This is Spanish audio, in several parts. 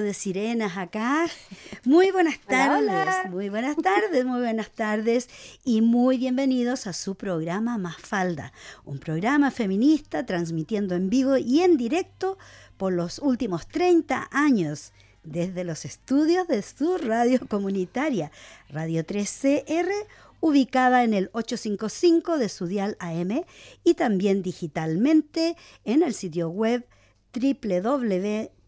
De sirenas acá. Muy buenas tardes, muy buenas tardes, muy buenas tardes y muy bienvenidos a su programa Mafalda, un programa feminista transmitiendo en vivo y en directo por los últimos 30 años desde los estudios de su radio comunitaria, Radio 3CR, ubicada en el 855 de su dial AM y también digitalmente en el sitio web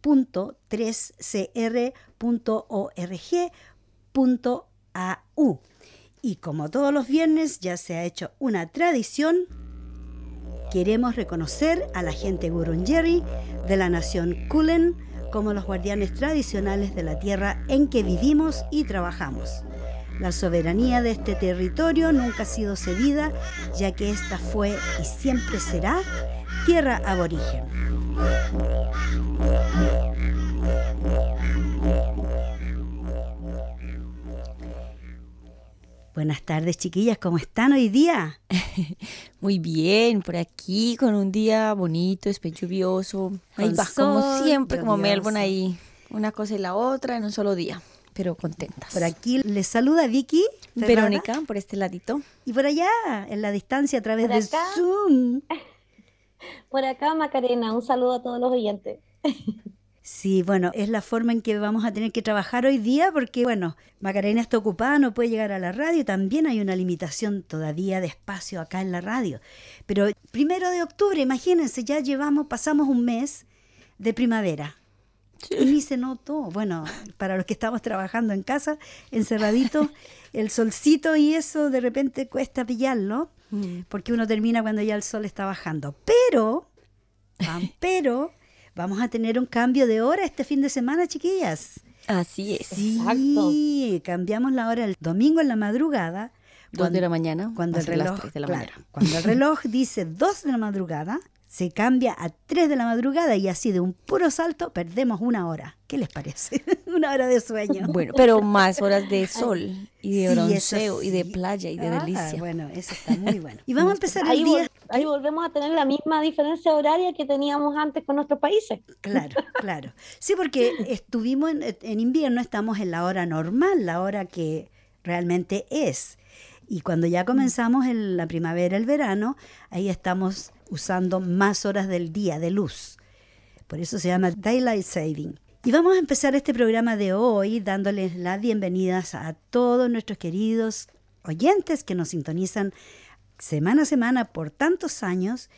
www.3cr.org.au. Y como todos los viernes ya se ha hecho una tradición, queremos reconocer a la gente Gurungeri de la nación Kulen como los guardianes tradicionales de la tierra en que vivimos y trabajamos. La soberanía de este territorio nunca ha sido cedida, ya que esta fue y siempre será tierra aborigen. Buenas tardes, chiquillas, ¿cómo están hoy día? Muy bien, por aquí con un día bonito, después lluvioso. Ahí va, como siempre, como Melbourne ahí, una cosa y la otra en un solo día, pero contentas. Por aquí les saluda Vicky. Verónica, por este ladito. Y por allá, en la distancia, a través de Zoom. Por acá, Macarena, un saludo a todos los oyentes. Sí, bueno, es la forma en que vamos a tener que trabajar hoy día porque, bueno, Macarena está ocupada, no puede llegar a la radio, también hay una limitación todavía de espacio acá en la radio. Pero primero de octubre, imagínense, ya llevamos, pasamos un mes de primavera. Y ni se notó. Bueno, para los que estamos trabajando en casa, encerraditos, el solcito y eso de repente cuesta pillarlo, porque uno termina cuando ya el sol está bajando. Pero, pero vamos a tener un cambio de hora este fin de semana, chiquillas. Así es. Sí, cambiamos la hora el domingo en la madrugada. Dos de la mañana. Cuando el reloj, cuando el reloj dice dos de la madrugada, se cambia a 3 de la madrugada y así de un puro salto perdemos una hora. ¿Qué les parece? una hora de sueño. Bueno, pero más horas de sol y de bronceo y de playa y de Ah, delicia. Bueno, eso está muy bueno. Y vamos a empezar Ahí, el día. vol- ahí volvemos a tener la misma diferencia horaria que teníamos antes con nuestros países. Claro, claro. Sí, porque estuvimos en, en invierno, estamos en la hora normal, la hora que realmente es. Y cuando ya comenzamos en la primavera, el verano, ahí estamos usando más horas del día de luz. Por eso se llama Daylight Saving. Y vamos a empezar este programa de hoy dándoles las bienvenidas a todos nuestros queridos oyentes que nos sintonizan semana a semana por tantos años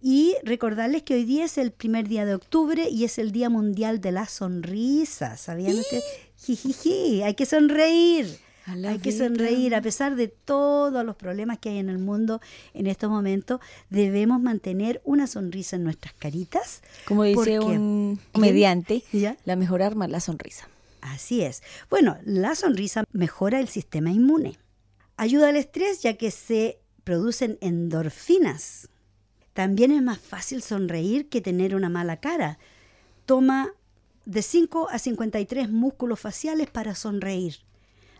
y recordarles que hoy día es el primer día de octubre y es el Día Mundial de la Sonrisa. ¿Sabían ustedes? Jijiji, hay que sonreír. Hay que sonreír a pesar de todos los problemas que hay en el mundo en estos momentos. Debemos mantener una sonrisa en nuestras caritas. Como dice un comediante, ¿Ya? la mejor arma es la sonrisa. Así es. Bueno, la sonrisa mejora el sistema inmune. Ayuda al estrés ya que se producen endorfinas. También es más fácil sonreír que tener una mala cara. Toma de 5 a 53 músculos faciales para sonreír.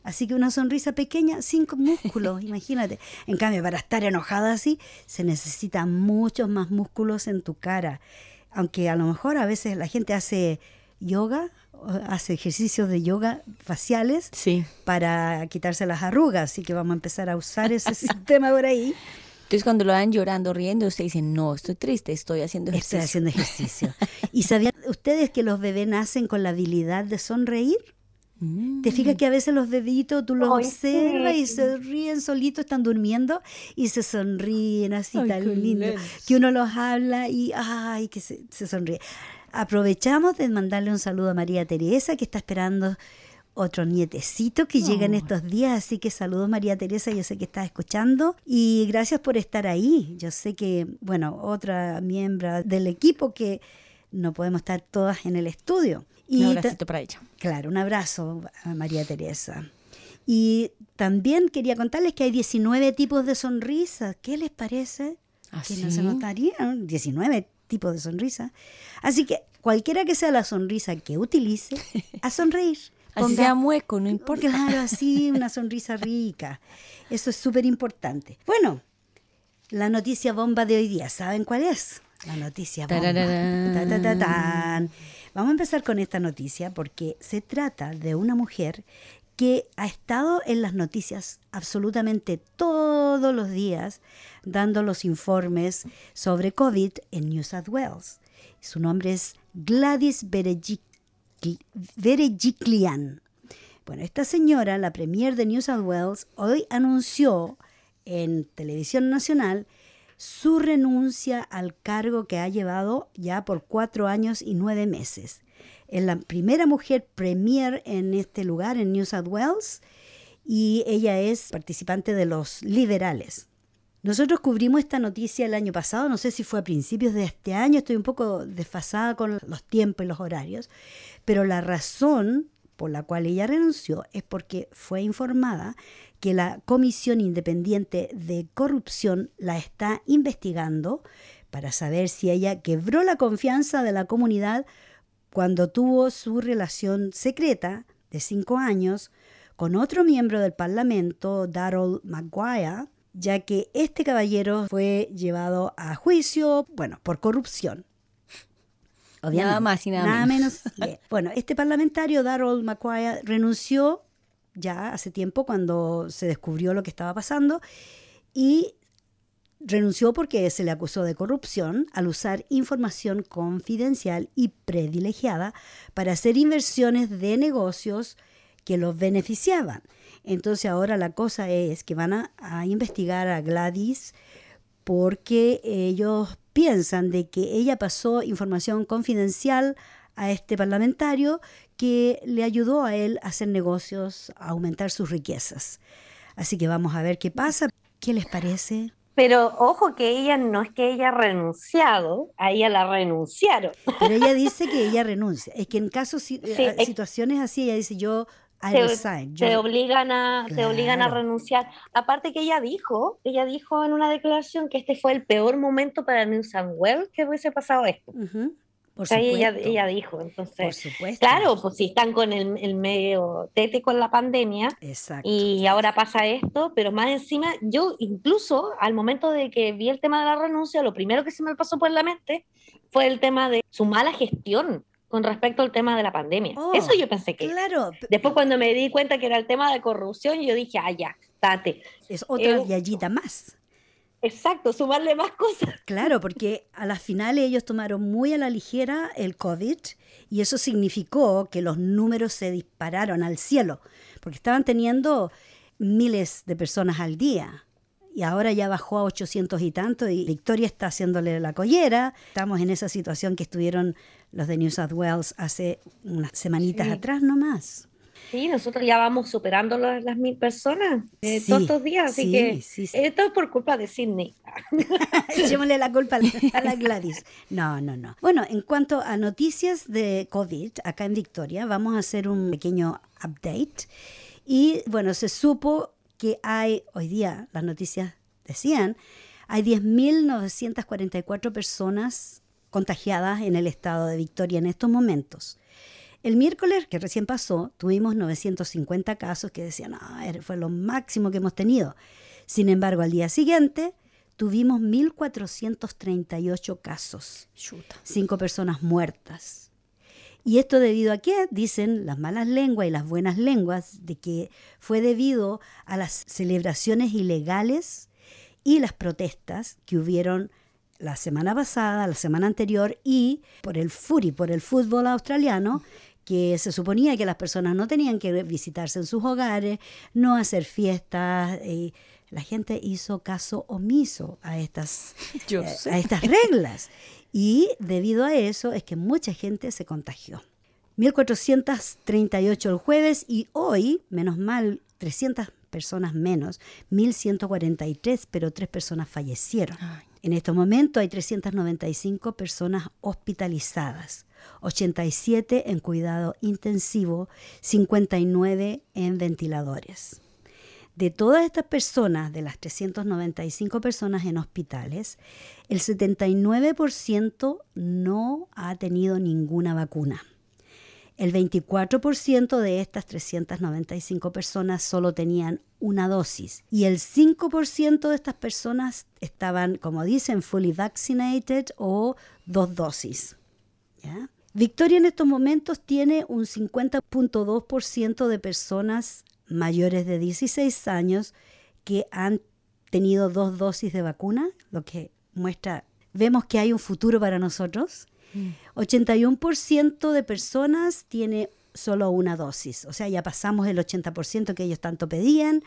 Así que una sonrisa pequeña, cinco músculos, imagínate. En cambio, para estar enojada así, se necesitan muchos más músculos en tu cara. Aunque a lo mejor a veces la gente hace yoga, hace ejercicios de yoga faciales Sí. para quitarse las arrugas. Así que vamos a empezar a usar ese sistema por ahí. Entonces cuando lo van llorando, riendo, usted dice, no, estoy triste, estoy haciendo Estoy ejercicio. haciendo ejercicio. ¿Y sabían ustedes que los bebés nacen con la habilidad de sonreír? Mm. ¿Te fijas que a veces los bebitos tú los Ay, observas y se ríen solitos, están durmiendo y se sonríen así Ay, tan lindo? Que uno los habla y ay, que se, se sonríe. Aprovechamos de mandarle un saludo a María Teresa que está esperando otro nietecito que llega en estos días, así que saludos María Teresa, yo sé que estás escuchando y gracias por estar ahí. Yo sé que, bueno, otra miembro del equipo que no podemos estar todas en el estudio. Un ta- abracito para ella. Claro, un abrazo a María Teresa. Y también quería contarles que hay 19 tipos de sonrisas. ¿Qué les parece? ¿Ah, que no se notarían 19 tipos de sonrisas. Así que cualquiera que sea la sonrisa que utilice, a sonreír. Así Ponga- sea mueco, no importa. Claro, así, una sonrisa rica. Eso es súper importante. Bueno, la noticia bomba de hoy día. ¿Saben cuál es? La noticia bomba. Vamos a empezar con esta noticia porque se trata de una mujer que ha estado en las noticias absolutamente todos los días dando los informes sobre COVID en New South Wales. Su nombre es Gladys Berejiklian. Bueno, esta señora, la premier de New South Wales, hoy anunció en televisión nacional su renuncia al cargo que ha llevado ya por cuatro años y nueve meses. Es la primera mujer premier en este lugar, en New South Wales, y ella es participante de los liberales. Nosotros cubrimos esta noticia el año pasado, no sé si fue a principios de este año, estoy un poco desfasada con los tiempos y los horarios, pero la razón por la cual ella renunció es porque fue informada que la Comisión Independiente de Corrupción la está investigando para saber si ella quebró la confianza de la comunidad cuando tuvo su relación secreta de cinco años con otro miembro del Parlamento, Darrell Maguire, ya que este caballero fue llevado a juicio, bueno, por corrupción. nada más y nada, menos. bueno, este parlamentario, Darrell Maguire, renunció ya hace tiempo cuando se descubrió lo que estaba pasando y Renunció porque se le acusó de corrupción al usar información confidencial y privilegiada para hacer inversiones de negocios que los beneficiaban. Entonces ahora la cosa es que van a, investigar a Gladys porque ellos piensan de que ella pasó información confidencial a este parlamentario que le ayudó a él a hacer negocios, a aumentar sus riquezas. Así que vamos a ver qué pasa. ¿Qué les parece? Pero ojo que ella no es que ella ha renunciado, a ella la renunciaron. Pero ella dice que ella renuncia. Es que en casos, eh, situaciones así, ella dice yo I te, resign. Te obligan a, te obligan a renunciar. Aparte que ella dijo, ella dijo en una declaración que este fue el peor momento para New South Wales que hubiese pasado esto. Por ella, ella, dijo, entonces, claro, pues si están con el, medio tete con la pandemia y ahora pasa esto, pero más encima, yo incluso al momento de que vi el tema de la renuncia, lo primero que se me pasó por la mente fue el tema de su mala gestión con respecto al tema de la pandemia. Oh, Eso yo pensé que. Claro. Después cuando me di cuenta que era el tema de corrupción, yo dije, ah, ya, date. Es otra eh, más. Exacto, sumarle más cosas. Claro, porque a las finales ellos tomaron muy a la ligera el COVID y eso significó que los números se dispararon al cielo, porque estaban teniendo miles de personas al día. Y ahora ya bajó a 800 y tanto y Victoria está haciéndole la collera. Estamos en esa situación que estuvieron los de New South Wales hace unas semanitas atrás nomás. Sí, nosotros ya vamos superando las, mil personas eh, todos estos días, así que esto es por culpa de Sydney. Echémosle la culpa a la Gladys. No, no, no. Bueno, en cuanto a noticias de COVID, acá en Victoria, vamos a hacer un pequeño update. Y bueno, se supo que hay, hoy día las noticias decían, hay 10.944 personas contagiadas en el estado de Victoria en estos momentos. El miércoles que recién pasó, tuvimos 950 casos que decían, ah, fue lo máximo que hemos tenido. Sin embargo, al día siguiente tuvimos 1.438 casos, cinco personas muertas. Y esto debido a qué? Dicen las malas lenguas y las buenas lenguas, de que fue debido a las celebraciones ilegales y las protestas que hubieron la semana pasada, la semana anterior y por el furi, por el fútbol australiano, que se suponía que las personas no tenían que visitarse en sus hogares, no hacer fiestas. Y la gente hizo caso omiso a estas, eh, a estas reglas. Y debido a eso es que mucha gente se contagió. 1438 el jueves y hoy, menos mal, 300 personas menos, 1143, pero tres personas fallecieron. En estos momentos hay 395 personas hospitalizadas. 87 en cuidado intensivo, 59 en ventiladores. De todas estas personas, de las 395 personas en hospitales, el 79% no ha tenido ninguna vacuna. El 24% de estas 395 personas solo tenían una dosis y el 5% de estas personas estaban, como dicen, fully vaccinated o dos dosis. Victoria en estos momentos tiene un 50.2% de personas mayores de 16 años que han tenido dos dosis de vacuna, lo que muestra, vemos que hay un futuro para nosotros 81% de personas tiene solo una dosis, o sea, ya pasamos el 80% que ellos tanto pedían.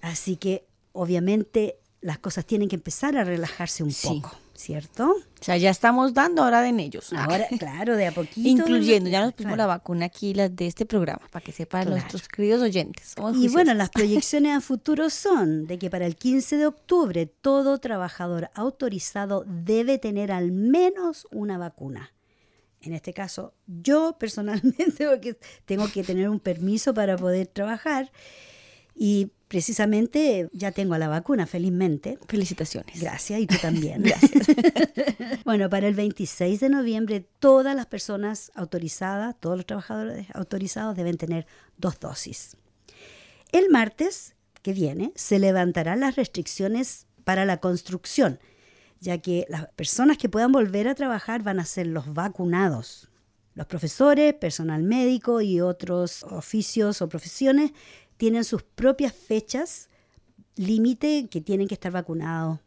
Así que obviamente las cosas tienen que empezar a relajarse un poco. ¿Cierto? O sea, ya estamos dando hora en ellos. Ahora, claro, de a poquito. Incluyendo, ya nos pusimos la vacuna aquí, las de este programa, para que sepan nuestros queridos oyentes. y bueno, las proyecciones a futuro son de que para el 15 de octubre todo trabajador autorizado debe tener al menos una vacuna. En este caso, yo personalmente, porque tengo que tener un permiso para poder trabajar, y precisamente ya tengo la vacuna, felizmente. Felicitaciones. Gracias, y tú también. Gracias. bueno, para el 26 de noviembre, todas las personas autorizadas, todos los trabajadores autorizados deben tener dos dosis. El martes que viene se levantarán las restricciones para la construcción, ya que las personas que puedan volver a trabajar van a ser los vacunados. Los profesores, personal médico y otros oficios o profesiones tienen sus propias fechas límite que tienen que estar vacunados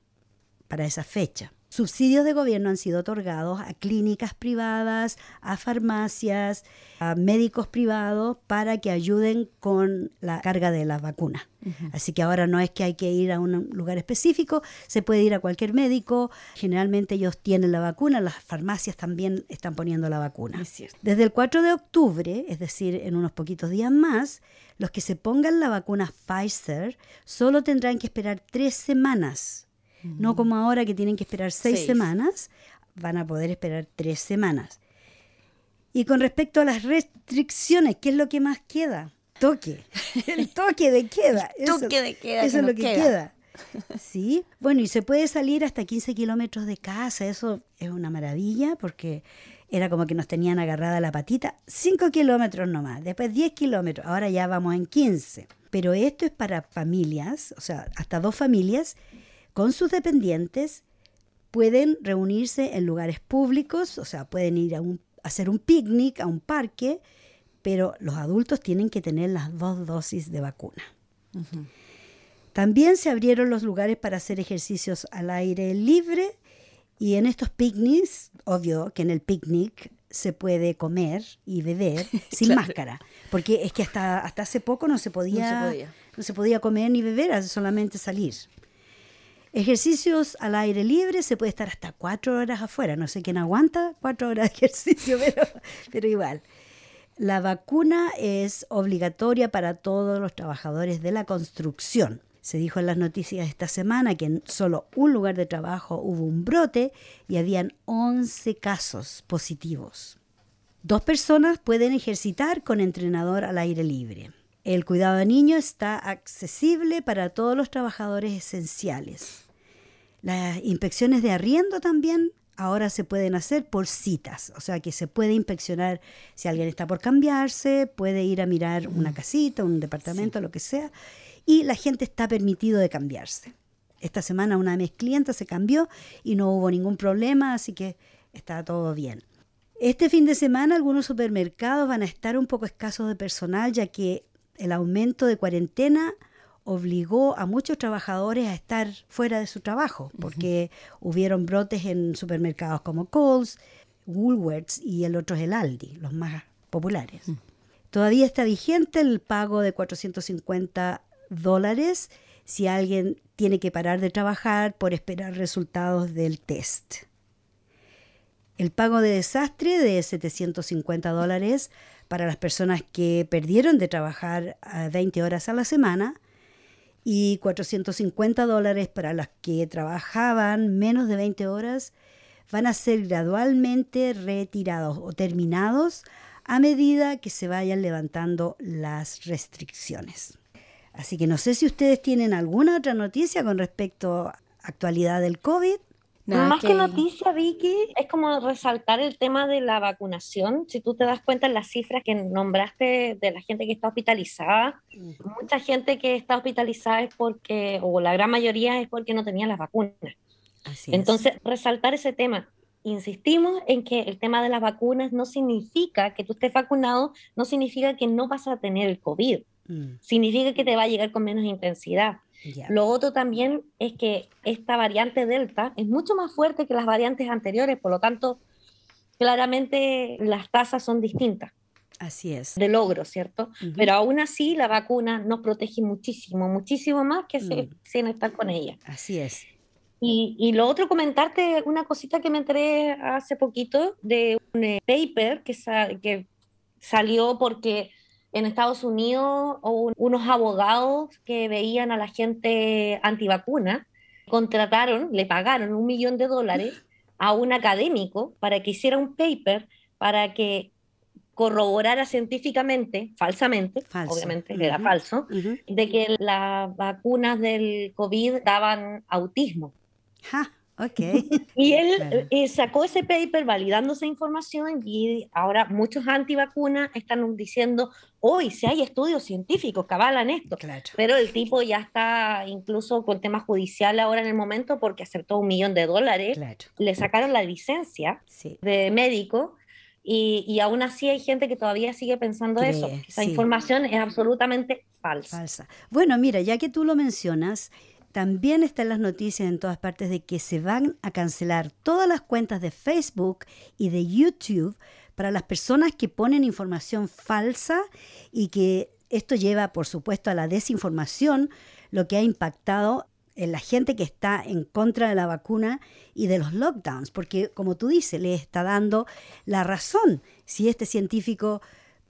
para esa fecha. Subsidios de gobierno han sido otorgados a clínicas privadas, a farmacias, a médicos privados para que ayuden con la carga de las vacunas. Así que ahora no es que hay que ir a un lugar específico, se puede ir a cualquier médico. Generalmente ellos tienen la vacuna, las farmacias también están poniendo la vacuna. Desde el 4 de octubre, es decir, en unos poquitos días más, los que se pongan la vacuna Pfizer solo tendrán que esperar tres semanas no como ahora que tienen que esperar seis, semanas, van a poder esperar tres semanas. Y con respecto a las restricciones, ¿qué es lo que más queda? Toque. El toque de queda. toque de queda. Eso es lo que queda. Sí, bueno, y se puede salir hasta 15 kilómetros de casa, eso es una maravilla porque era como que nos tenían agarrada la patita, 5 kilómetros nomás, después 10 kilómetros, ahora ya vamos en 15. Pero esto es para familias, o sea, hasta dos familias con sus dependientes pueden reunirse en lugares públicos, o sea, pueden ir a, hacer un picnic a un parque, pero los adultos tienen que tener las dos dosis de vacuna. También se abrieron los lugares para hacer ejercicios al aire libre y en estos picnics, obvio que en el picnic se puede comer y beber sin máscara, porque es que hasta, hasta hace poco no se podía, no se podía, no se podía comer ni beber, solamente salir. Ejercicios al aire libre, se puede estar hasta cuatro horas afuera. No sé quién aguanta cuatro horas de ejercicio, pero, pero igual. La vacuna es obligatoria para todos los trabajadores de la construcción. Se dijo en las noticias esta semana que en solo un lugar de trabajo hubo un brote y habían 11 casos positivos. Dos personas pueden ejercitar con entrenador al aire libre. El cuidado de niños está accesible para todos los trabajadores esenciales. Las inspecciones de arriendo también ahora se pueden hacer por citas, o sea que se puede inspeccionar si alguien está por cambiarse, puede ir a mirar una mm. casita, un departamento, lo que sea, y la gente está permitido de cambiarse. Esta semana una de mis clientes se cambió y no hubo ningún problema, así que está todo bien. Este fin de semana algunos supermercados van a estar un poco escasos de personal ya que el aumento de cuarentena obligó a muchos trabajadores a estar fuera de su trabajo, porque hubieron brotes en supermercados como Coles, Woolworths y el otro es el Aldi, los más populares. Todavía está vigente el pago de 450 dólares si alguien tiene que parar de trabajar por esperar resultados del test. El pago de desastre de 750 dólares para las personas que perdieron de trabajar a 20 horas a la semana y 450 dólares para las que trabajaban menos de 20 horas van a ser gradualmente retirados o terminados a medida que se vayan levantando las restricciones. Así que no sé si ustedes tienen alguna otra noticia con respecto a actualidad del COVID. Más que... noticia, Vicky, es como resaltar el tema de la vacunación. Si tú te das cuenta en las cifras que nombraste de la gente que está hospitalizada, mucha gente que está hospitalizada es porque, o la gran mayoría es porque no tenía las vacunas. Entonces, resaltar ese tema. Insistimos en que el tema de las vacunas no significa que tú estés vacunado, no significa que no vas a tener el COVID. Mm. Significa que te va a llegar con menos intensidad. Lo otro también es que esta variante Delta es mucho más fuerte que las variantes anteriores, por lo tanto, claramente las tasas son distintas. Así es. De logro, ¿cierto? Pero aún así la vacuna nos protege muchísimo, muchísimo más que si, mm. sin estar con ella. Así es. Y, y, lo otro, comentarte una cosita que me enteré hace poquito de un eh, paper que, que salió porque en Estados Unidos unos abogados que veían a la gente antivacuna, contrataron, le pagaron un millón de dólares a un académico para que hiciera un paper para que corroborara científicamente, falsamente, obviamente era falso, de que las vacunas del COVID daban autismo. Okay. y él eh, sacó ese paper validando esa información y ahora muchos antivacunas están diciendo, hoy si hay estudios científicos que avalan esto, pero el tipo ya está incluso con temas judiciales ahora en el momento porque aceptó un millón de dólares, le sacaron la licencia de médico y, y, aún así hay gente que todavía sigue pensando eso, esa información es absolutamente falsa. Falsa. Bueno, mira, ya que tú lo mencionas, también están las noticias en todas partes de que se van a cancelar todas las cuentas de Facebook y de YouTube para las personas que ponen información falsa y que esto lleva, por supuesto, a la desinformación, lo que ha impactado en la gente que está en contra de la vacuna y de los lockdowns, porque como tú dices, le está dando la razón. Si este científico,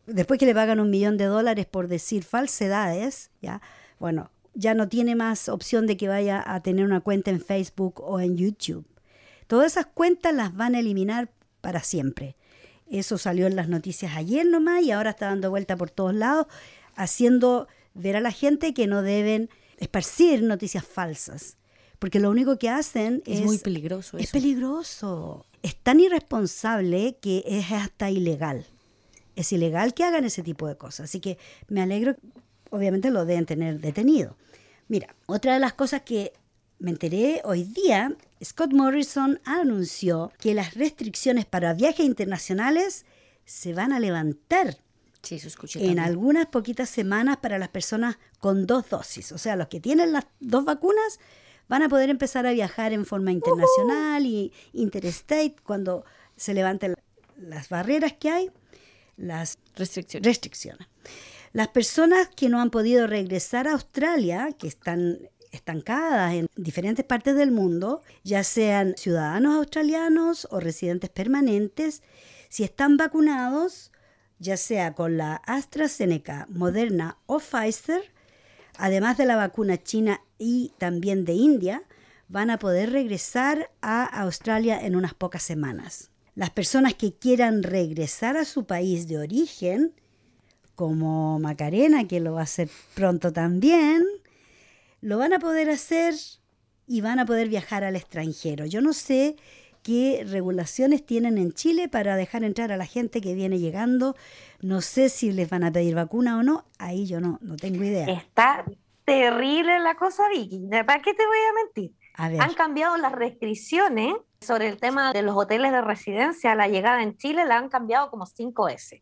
después que le pagan un millón de dólares por decir falsedades, ya, bueno, ya no tiene más opción de que vaya a tener una cuenta en Facebook o en YouTube. Todas esas cuentas las van a eliminar para siempre. Eso salió en las noticias ayer nomás y ahora está dando vuelta por todos lados, haciendo ver a la gente que no deben esparcir noticias falsas. Porque lo único que hacen es... Es muy peligroso. Es peligroso. Es tan irresponsable que es hasta ilegal. Es ilegal que hagan ese tipo de cosas. Así que me alegro obviamente lo deben tener detenido. Mira, otra de las cosas que me enteré hoy día, Scott Morrison anunció que las restricciones para viajes internacionales se van a levantar sí, eso en algunas poquitas semanas para las personas con dos dosis. O sea, los que tienen las dos vacunas van a poder empezar a viajar en forma internacional y interstate cuando se levanten las barreras que hay, las restricciones. restricciones. Las personas que no han podido regresar a Australia, que están estancadas en diferentes partes del mundo, ya sean ciudadanos australianos o residentes permanentes, si están vacunados, ya sea con la AstraZeneca, Moderna o Pfizer, además de la vacuna china y también de India, van a poder regresar a Australia en unas pocas semanas. Las personas que quieran regresar a su país de origen como Macarena, que lo va a hacer pronto también, lo van a poder hacer y van a poder viajar al extranjero. Yo no sé qué regulaciones tienen en Chile para dejar entrar a la gente que viene llegando. No sé si les van a pedir vacuna o no. Ahí yo no, no tengo idea. Está terrible la cosa, Vicky. ¿Para qué te voy a mentir? Han cambiado las restricciones sobre el tema de los hoteles de residencia. La llegada en Chile la han cambiado como cinco veces.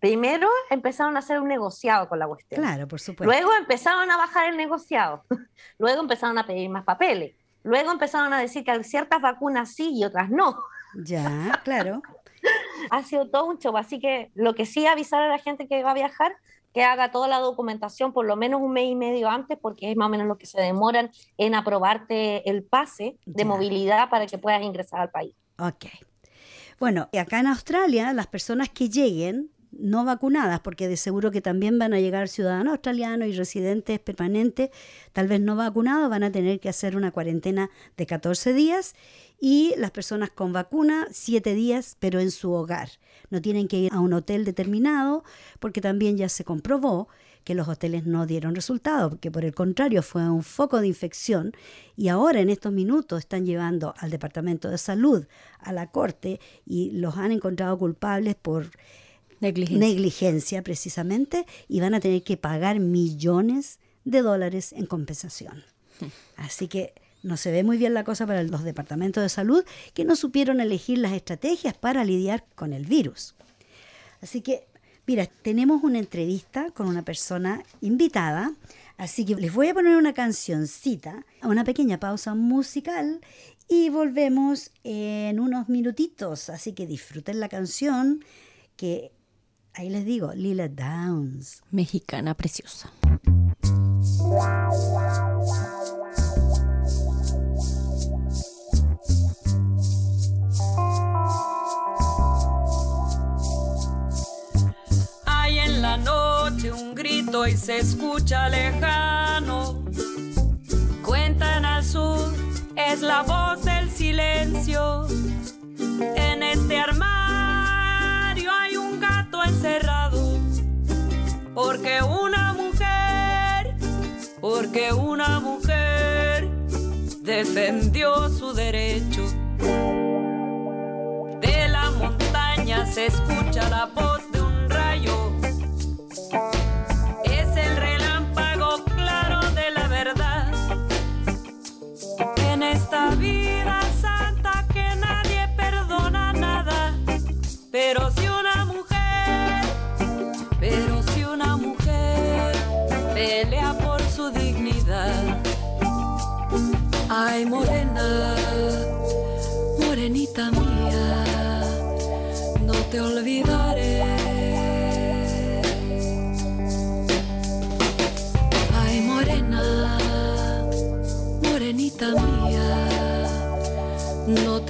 Primero empezaron a hacer un negociado con la cuestión. Claro, por supuesto. Luego empezaron a bajar el negociado. Luego empezaron a pedir más papeles. Luego empezaron a decir que ciertas vacunas sí y otras no. Ya, claro. ha sido todo un show. Así que lo que sí avisar a la gente que va a viajar, que haga toda la documentación por lo menos un mes y medio antes, porque es más o menos lo que se demoran en aprobarte el pase de movilidad para que puedas ingresar al país. Ok. Bueno, y acá en Australia, las personas que lleguen no vacunadas, porque de seguro que también van a llegar ciudadanos australianos y residentes permanentes, tal vez no vacunados, van a tener que hacer una cuarentena de 14 días y las personas con vacuna 7 días, pero en su hogar. No tienen que ir a un hotel determinado, porque también ya se comprobó que los hoteles no dieron resultado, porque por el contrario fue un foco de infección y ahora en estos minutos están llevando al Departamento de Salud a la Corte y los han encontrado culpables por negligencia. precisamente y van a tener que pagar millones de dólares en compensación. Hmm. Así que no se ve muy bien la cosa para los departamentos de salud que no supieron elegir las estrategias para lidiar con el virus. Así que, mira, tenemos una entrevista con una persona invitada, así que les voy a poner una cancioncita, una pequeña pausa musical y volvemos en unos minutitos, así que disfruten la canción que Ahí les digo, Lila Downs. Mexicana preciosa. Hay en la noche un grito y se escucha lejano. Cuentan al sur, es la voz del silencio. En este armario encerrado. Porque una mujer, porque una mujer defendió su derecho. De la montaña se escucha la voz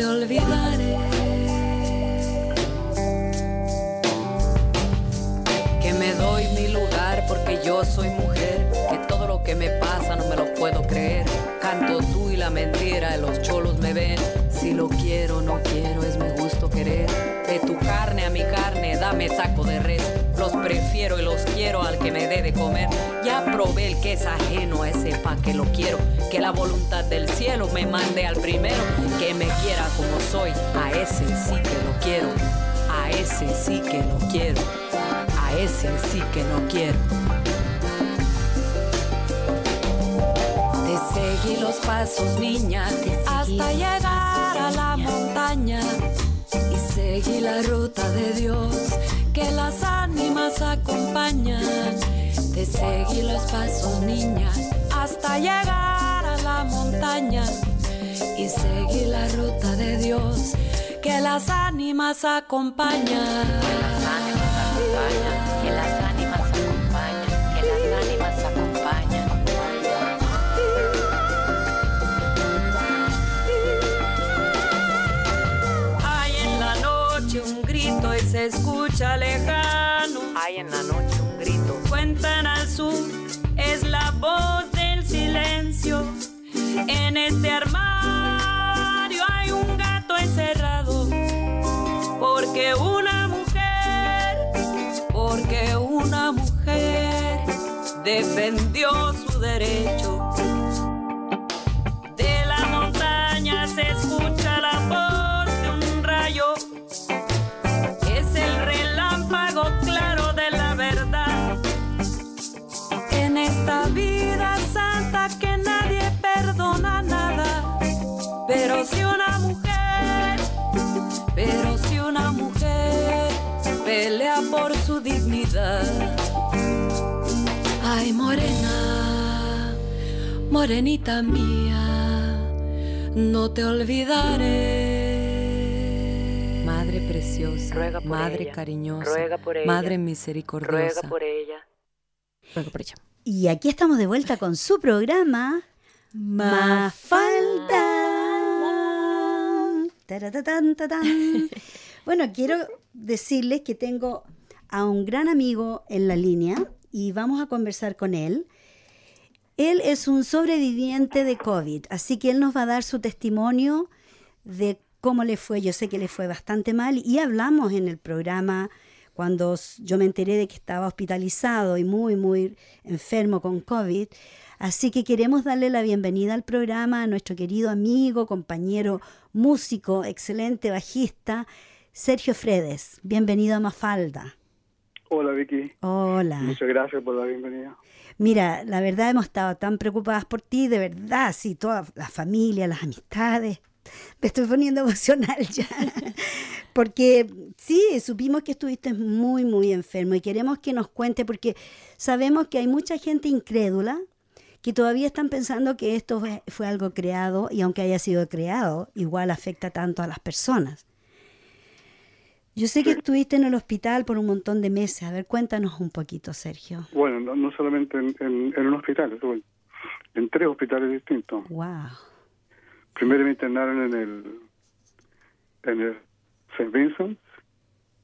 te olvidaré. Que me doy mi lugar porque yo soy mujer que me pasa no me lo puedo creer. Canto tú y la mentira, los cholos me ven. Si lo quiero, no quiero, es mi gusto querer. De tu carne a mi carne, dame taco de res. Los prefiero y los quiero al que me dé de comer. Ya probé el que es ajeno a ese pa' que lo quiero. Que la voluntad del cielo me mande al primero. Que me quiera como soy, a ese sí que lo quiero. A ese sí que lo quiero. A ese sí que no quiero. seguí los pasos, niña, hasta llegar a la montaña. Y seguí la ruta de Dios que las ánimas acompañan. Te seguí los pasos, niña, hasta llegar a la montaña. Y seguí la ruta de Dios que las ánimas acompañan. Que las ánimas acompañan, se escucha lejano. Hay en la noche un grito. Cuentan al sur, es la voz del silencio. En este armario hay un gato encerrado. Porque una mujer, porque una mujer defendió su derecho. Pelea por su dignidad. Ay, morena, morenita mía, no te olvidaré. Madre preciosa, Madre cariñosa, Madre misericordiosa. Ruega por ella. Ruega por ella. Y aquí estamos de vuelta con su programa Mafalda. bueno, quiero decirles que tengo a un gran amigo en la línea y vamos a conversar con él. Él es un sobreviviente de COVID, así que él nos va a dar su testimonio de cómo le fue. Yo sé que le fue bastante mal y hablamos en el programa cuando yo me enteré de que estaba hospitalizado y muy, muy enfermo con COVID. Así que queremos darle la bienvenida al programa a nuestro querido amigo, compañero, músico, excelente bajista, Sergio Fredes. Bienvenido a Mafalda. Hola Vicky. Hola. Muchas gracias por la bienvenida. Mira, la verdad hemos estado tan preocupadas por ti, de verdad, sí, toda la familia, las amistades. Me estoy poniendo emocional ya. Porque sí, supimos que estuviste muy, muy enfermo y queremos que nos cuente, porque sabemos que hay mucha gente incrédula que todavía están pensando que esto fue algo creado y aunque haya sido creado, igual afecta tanto a las personas. Yo sé que estuviste en el hospital por un montón de meses. A ver, cuéntanos un poquito, Sergio. Bueno, no, solamente en, un hospital, estuve en tres hospitales distintos. Wow. Primero me internaron en el en el St. Vincent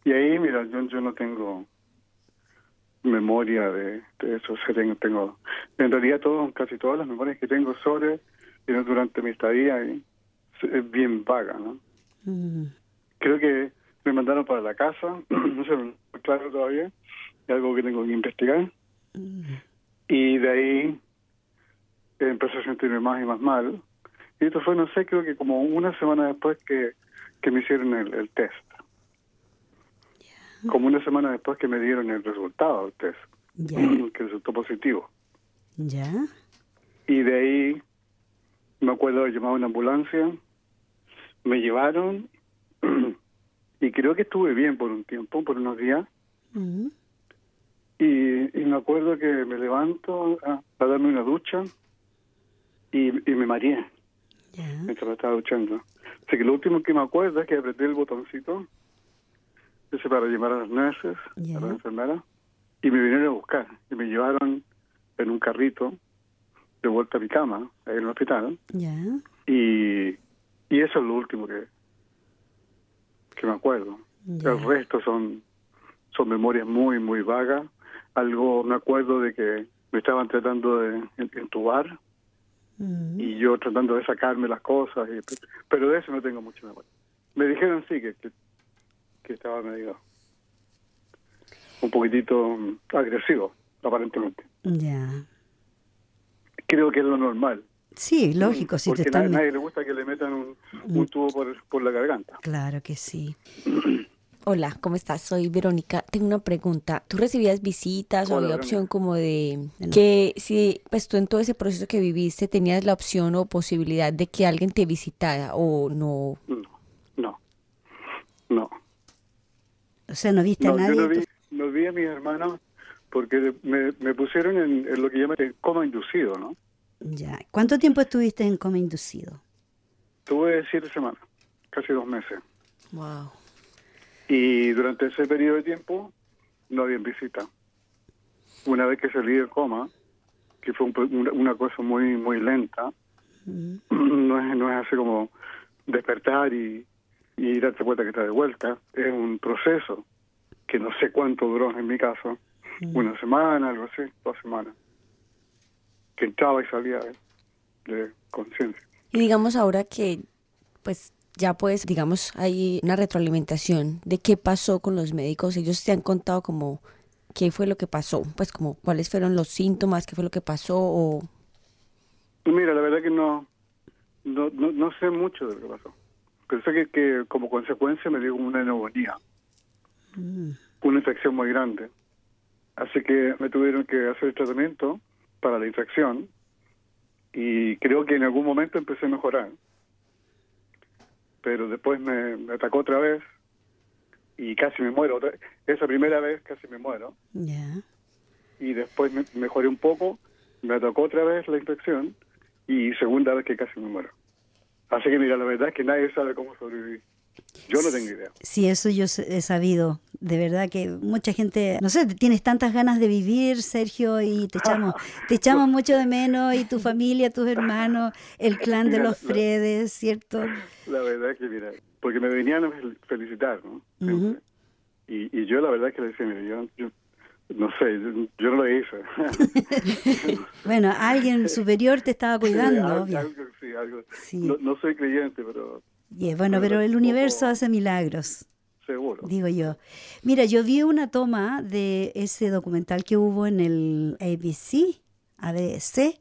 y ahí, mira, yo, yo no tengo memoria de, eso. Tengo, tengo, en realidad, todo, casi todas las memorias que tengo sobre durante mi estadía es bien vaga, ¿no? Mm. Creo que me mandaron para la casa, no sé, claro todavía, es algo que tengo que investigar. Y de ahí empecé a sentirme más y más mal. Y esto fue, no sé, creo que como una semana después que, que me hicieron el, test. Como una semana después que me dieron el resultado del test, que resultó positivo. Ya. Y de ahí me acuerdo de llamar a una ambulancia, me llevaron y creo que estuve bien por un tiempo, por unos días. y, me acuerdo que me levanto a, darme una ducha y, me mareé mientras me estaba duchando. Así que lo último que me acuerdo es que apreté el botoncito ese para llamar a las nurses, a las enfermeras, y me vinieron a buscar y me llevaron en un carrito de vuelta a mi cama, ahí en el hospital. Y, y eso es lo último que, que me acuerdo. El resto son, son memorias muy, muy vagas. Algo me acuerdo de que me estaban tratando de entubar mm. y yo tratando de sacarme las cosas, pero de eso no tengo mucha memoria. Me dijeron sí que, que, estaba medio un poquitito agresivo, aparentemente. Ya. Creo que es lo normal. Sí, lógico. Si Porque te están... nadie, le gusta que le metan un, un tubo por, por, la garganta. Claro que sí. Hola, ¿cómo estás? Soy Verónica. Tengo una pregunta. ¿Tú recibías visitas o había opción como de que si, pues tú en todo ese proceso que viviste tenías la opción o posibilidad de que alguien te visitara o no? No, no. O sea, ¿no viste a nadie? Yo no, vi, no vi a mis hermanos porque me, me pusieron en, en, lo que llaman coma inducido, ¿no? Ya. ¿Cuánto tiempo estuviste en coma inducido? Tuve siete semanas, casi dos meses. Wow. Y durante ese periodo de tiempo no había visita. Una vez que salí del coma, que fue una cosa muy muy lenta, mm. no, es, no es así como despertar y, y darte cuenta que está de vuelta, es un proceso que no sé cuánto duró en mi caso, mm. una semana, algo así, dos semanas que entraba y salía de, conciencia. Y digamos ahora que pues ya pues, digamos, hay una retroalimentación de qué pasó con los médicos. Ellos te han contado como qué fue lo que pasó, pues como cuáles fueron los síntomas, qué fue lo que pasó o... Mira, la verdad que no, no, no, sé mucho de lo que pasó. Pero sé que, que como consecuencia me dio una neumonía, mm. una infección muy grande. Así que me tuvieron que hacer el tratamiento para la infección y creo que en algún momento empecé a mejorar. Pero después me, atacó otra vez y casi me muero. Esa primera vez casi me muero. Y después me, mejoré un poco, me atacó otra vez la infección y segunda vez que casi me muero. Así que mira, la verdad es que nadie sabe cómo sobrevivir. Yo no tengo idea. Sí, eso yo he sabido. De verdad que mucha gente, no sé, tienes tantas ganas de vivir, Sergio, y te echamos, te echamos mucho de menos, y tu familia, tus hermanos, el clan de los Fredes, ¿cierto? La verdad que, mira, porque me venían a felicitar, ¿no? Y, y yo la verdad es que le decía, mire, yo, no sé, yo, no lo hice. bueno, alguien superior te estaba cuidando, sí, algo, sí, algo. No, no, soy creyente, pero... bueno, pero el universo hace milagros. Seguro. Digo yo. Mira, yo vi una toma de ese documental que hubo en el ABC, ABC,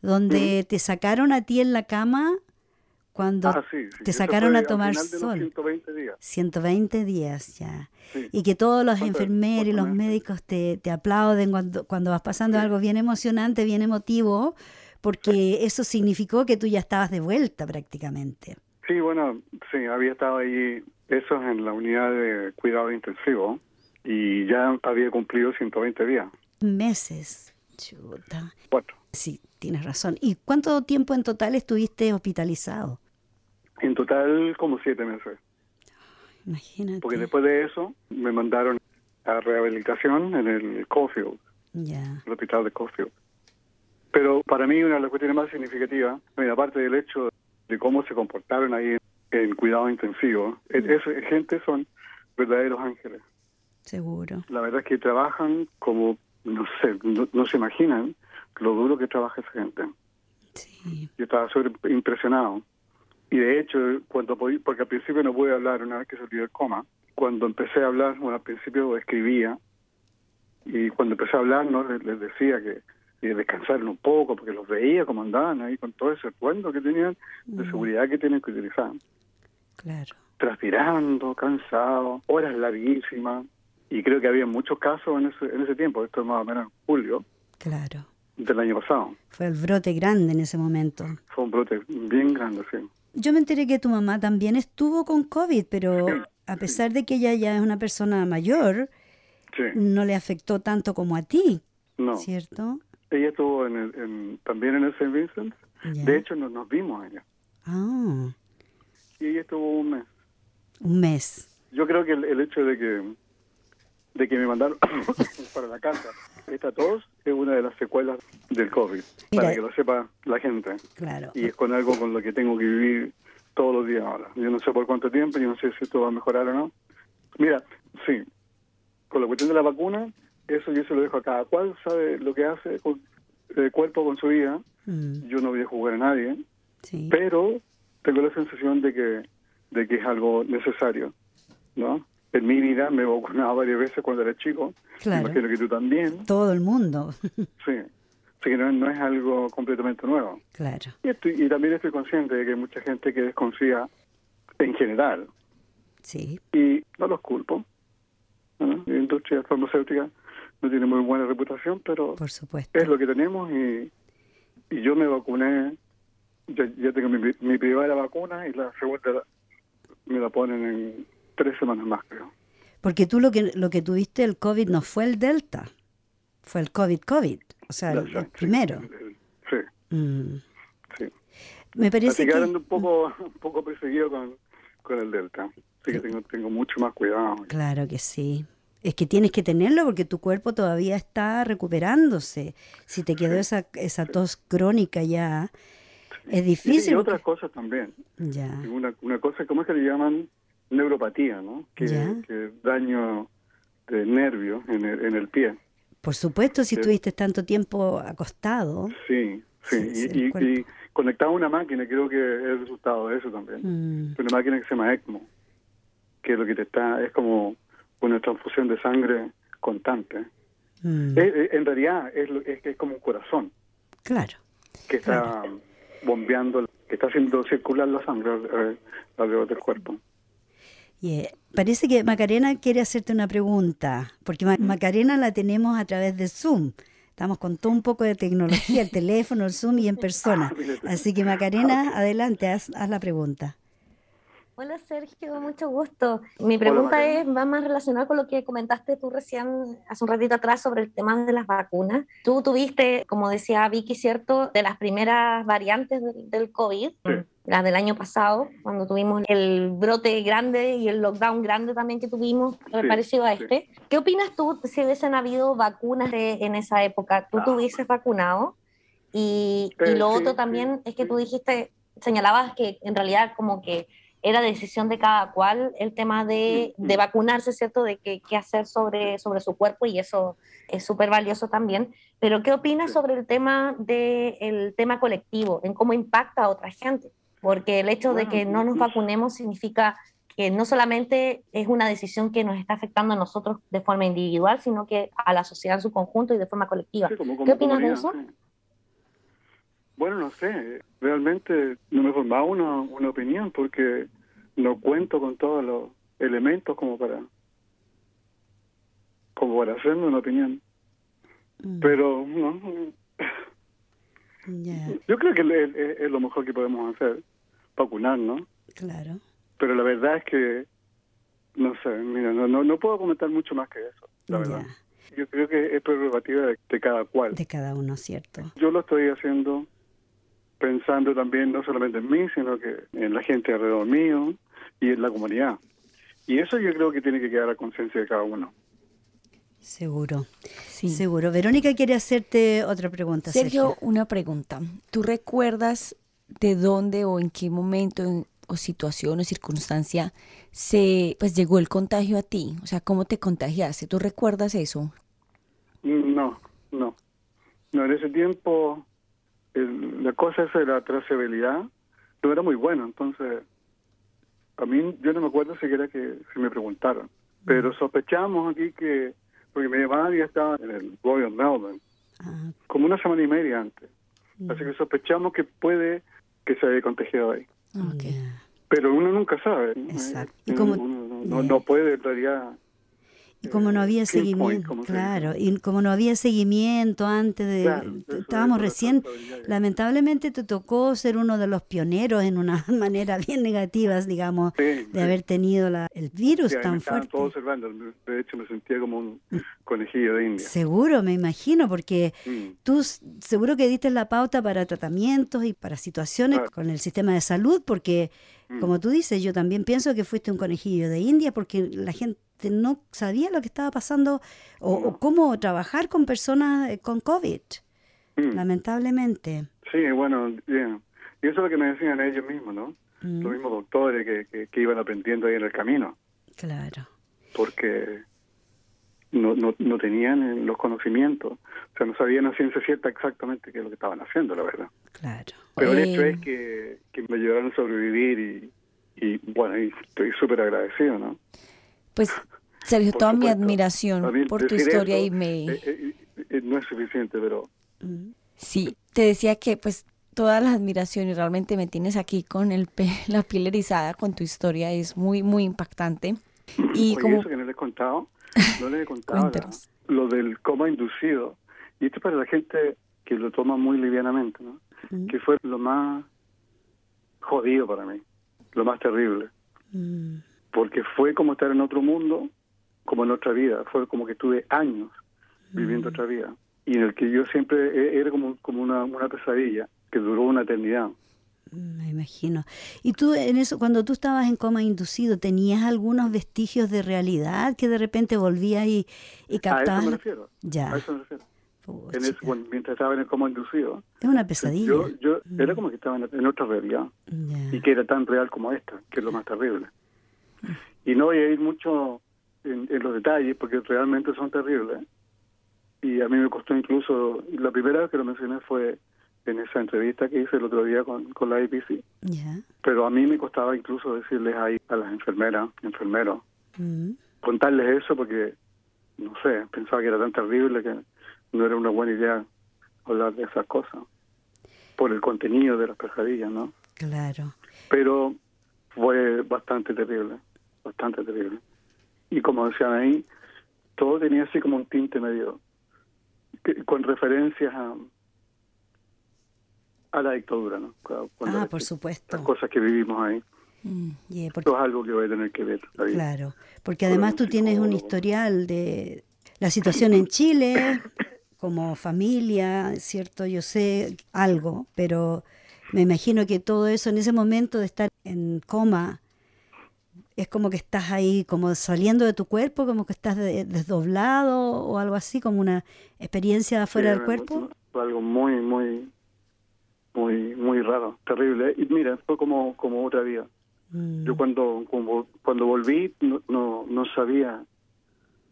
donde te sacaron a ti en la cama cuando ah, te sacaron a tomar sol. 120 días. 120 días ya. Y que todos los enfermeros y los médicos te, te aplauden cuando, cuando vas pasando algo bien emocionante, bien emotivo, porque eso significó que tú ya estabas de vuelta prácticamente. Sí, bueno, sí, había estado ahí, eso en la unidad de cuidado intensivo, y ya había cumplido 120 días. Meses. Chuta. Cuatro. Sí, tienes razón. ¿Y cuánto tiempo en total estuviste hospitalizado? En total como siete meses. Imagínate. Porque después de eso me mandaron a rehabilitación en el Caulfield, ya el hospital de Caulfield. Pero para mí una de las cuestiones más significativas, aparte del hecho de cómo se comportaron ahí en, cuidado intensivo, mm. gente son verdaderos ángeles. Seguro. La verdad es que trabajan como, no sé, no, se imaginan lo duro que trabaja esa gente. Sí. Yo estaba súper impresionado. Y de hecho, cuando porque al principio no pude hablar una vez que salí del coma, cuando empecé a hablar, bueno, al principio escribía, y cuando empecé a hablar, no les, decía que, descansaron un poco, porque los veía como andaban ahí con todo ese cuento que tenían de seguridad que tienen que utilizar. Claro. Transpirando, cansado, horas larguísimas, y creo que había muchos casos en ese, en ese tiempo, esto es más o menos en julio. Claro. Del año pasado. Fue el brote grande en ese momento. Fue un brote bien grande, sí. Yo me enteré que tu mamá también estuvo con COVID, pero a pesar de que ella ya es una persona mayor, no le afectó tanto como a ti, no. ¿cierto? Ella estuvo en también en el St. Vincent. De hecho, nos, nos vimos ella. Ah. Y ella estuvo un mes. Un mes. Yo creo que el hecho de que de que me mandaron para la casa esta tos es una de las secuelas del COVID, para que lo sepa la gente. Claro. Y es con algo con lo que tengo que vivir todos los días ahora. Yo no sé por cuánto tiempo, yo no sé si esto va a mejorar o no. Mira, sí, con la cuestión de la vacuna, eso yo se lo dejo a cada cual, sabe lo que hace con el cuerpo con su vida. Mm. Yo no voy a jugar a nadie, pero tengo la sensación de que, de que es algo necesario, ¿no? en mi vida me he vacunado varias veces cuando era chico. Claro. Imagino que tú también. Todo el mundo. sí. Así que no, es algo completamente nuevo. Claro. Y, estoy, y también estoy consciente de que hay mucha gente que desconfía en general. Sí. Y no los culpo. La industria farmacéutica no tiene muy buena reputación, pero Por supuesto. es lo que tenemos y, y yo me vacuné, ya, ya tengo mi, mi primera vacuna y la segunda me la ponen en tres semanas más, creo. Porque tú lo que, lo que tuviste el COVID no fue el Delta, fue el COVID-COVID, o sea, el, primero. Sí. Mm. sí. Me parece Así que, un poco, un poco perseguido con, con el Delta. Así que tengo, tengo mucho más cuidado. Claro que sí. Es que tienes que tenerlo porque tu cuerpo todavía está recuperándose. Si te quedó esa, esa tos crónica ya, es difícil. Y, otras cosas también. Ya. Una, una cosa, ¿cómo es que le llaman? neuropatía, ¿no? Que, que daño de nervio en el, en el pie. Por supuesto, si estuviste tanto tiempo acostado. Sí, sí, y, y, conectado a una máquina, creo que es el resultado de eso también. Mm. Una máquina que se llama ECMO, que lo que te está, es como una transfusión de sangre constante. Mm. en realidad es, es, es como un corazón. Claro. Que está bombeando, que está haciendo circular la sangre alrededor del cuerpo. Yeah. Parece que Macarena quiere hacerte una pregunta, porque mm. Macarena la tenemos a través de Zoom. Estamos con todo un poco de tecnología, el teléfono, el Zoom y en persona. Así que Macarena, adelante, haz, haz la pregunta. Hola Sergio, mucho gusto. Mi pregunta es, va más relacionada con lo que comentaste tú recién hace un ratito atrás sobre el tema de las vacunas. Tú tuviste, como decía Vicky, ¿cierto?, de las primeras variantes del, COVID, las del año pasado, cuando tuvimos el brote grande y el lockdown grande también que tuvimos, parecido a este. ¿Qué opinas tú si hubiesen habido vacunas en esa época? ¿Tú te hubieses vacunado? Y, y lo otro también es que tú dijiste, señalabas que en realidad como que era decisión de cada cual el tema de, de vacunarse, ¿cierto? De qué, qué hacer sobre, sobre su cuerpo y eso es súper valioso también. Pero ¿qué opinas sobre el tema, de, el tema colectivo, en cómo impacta a otra gente? Porque el hecho de que no nos vacunemos significa que no solamente es una decisión que nos está afectando a nosotros de forma individual, sino que a la sociedad en su conjunto y de forma colectiva. ¿Qué opinas de eso? Bueno, no sé, realmente no me he formado una, una opinión porque no cuento con todos los elementos como para como para hacerme una opinión. Mm. Pero no, yo creo que es, lo mejor que podemos hacer, vacunar, ¿no? Claro. Pero la verdad es que, no sé, mira, no, no, no puedo comentar mucho más que eso, la verdad. Yo creo que es prerrogativa de cada cual. De cada uno, ¿cierto? Yo lo estoy haciendo pensando también no solamente en mí, sino que en la gente alrededor mío y en la comunidad. Y eso yo creo que tiene que quedar a conciencia de cada uno. Seguro, sí. seguro. Verónica quiere hacerte otra pregunta. Sergio, una pregunta. ¿Tú recuerdas de dónde o en qué momento o situación o circunstancia se pues llegó el contagio a ti? O sea, ¿cómo te contagiaste? ¿Tú recuerdas eso? No, no. No, en ese tiempo la cosa esa de la trazabilidad no era muy buena, entonces a mí yo no me acuerdo siquiera que se me preguntaron, pero sospechamos aquí que, porque mi mamá ya estaba en el Royal Melbourne, ah. como una semana y media antes, así que sospechamos que puede que se haya contagiado ahí. Pero uno nunca sabe. Exacto. no, no, puede en realidad y como no había seguimiento, claro, y como no había seguimiento antes de, estábamos recién, lamentablemente te tocó ser uno de los pioneros en una manera bien negativa, digamos, de haber tenido la, el virus tan fuerte. Todo observando, de hecho me sentía como un conejillo de India. Seguro, me imagino, porque mm. tú seguro que diste la pauta para tratamientos y para situaciones con el sistema de salud, porque mm. como tú dices, yo también pienso que fuiste un conejillo de India, porque la gente no sabía lo que estaba pasando o, cómo trabajar con personas eh, con COVID, mm. lamentablemente. Sí, bueno, y eso es lo que me decían ellos mismos, ¿no? Mm. Los mismos doctores que, que, iban aprendiendo ahí en el camino. Claro. Porque no, no, no tenían los conocimientos, o sea, no sabían a ciencia cierta exactamente qué es lo que estaban haciendo, la verdad. Claro. Pero el hecho es que, que me ayudaron a sobrevivir y, y bueno, y estoy súper agradecido, ¿no? Pues, Sergio, toda mi admiración por tu historia y me... Eh, eh, eh, no es suficiente, pero... Sí, te decía que pues toda la admiración y realmente me tienes aquí con el la piel erizada con tu historia, es muy, muy impactante. Y como... eso que no le he contado, no le he contado lo del coma inducido. Y esto para la gente que lo toma muy livianamente, ¿no? Que fue lo más jodido para mí, lo más terrible. Mm porque fue como estar en otro mundo, como en otra vida, fue como que tuve años viviendo mm. otra vida, y en el que yo siempre e, era como, como una, una pesadilla que duró una eternidad. Mm, me imagino. Y tú en eso, cuando tú estabas en coma inducido, ¿tenías algunos vestigios de realidad que de repente volvías y, y captabas? A eso me refiero. Ya. A eso me refiero. mientras estaba en el coma inducido. Es una pesadilla. Yo, yo era mm. como que estaba en, otra realidad. Y que era tan real como esta, que es lo más terrible. Y no voy a ir mucho en, los detalles porque realmente son terribles. Y a mí me costó incluso, la primera vez que lo mencioné fue en esa entrevista que hice el otro día con, con la IPC. Pero a mí me costaba incluso decirles ahí a las enfermeras, enfermeros, mm. contarles eso porque, no sé, pensaba que era tan terrible que no era una buena idea hablar de esas cosas por el contenido de las pesadillas, ¿no? Claro. Pero fue bastante terrible bastante terrible. Y como decían ahí, todo tenía así como un tinte medio, con referencias a, a la dictadura, ¿no? ah, por supuesto. Las cosas que vivimos ahí. Mm, es algo que voy a tener que ver. Claro, porque además tú tienes un historial de la situación en Chile, como familia, ¿cierto? Yo sé algo, pero me imagino que todo eso en ese momento de estar en coma es como que estás ahí como saliendo de tu cuerpo, como que estás desdoblado o algo así, como una experiencia afuera del cuerpo. Fue algo muy, muy, muy, muy raro, terrible. Y mira, fue como, como otra vida. Mm. Yo cuando, cuando volví no, no, no sabía,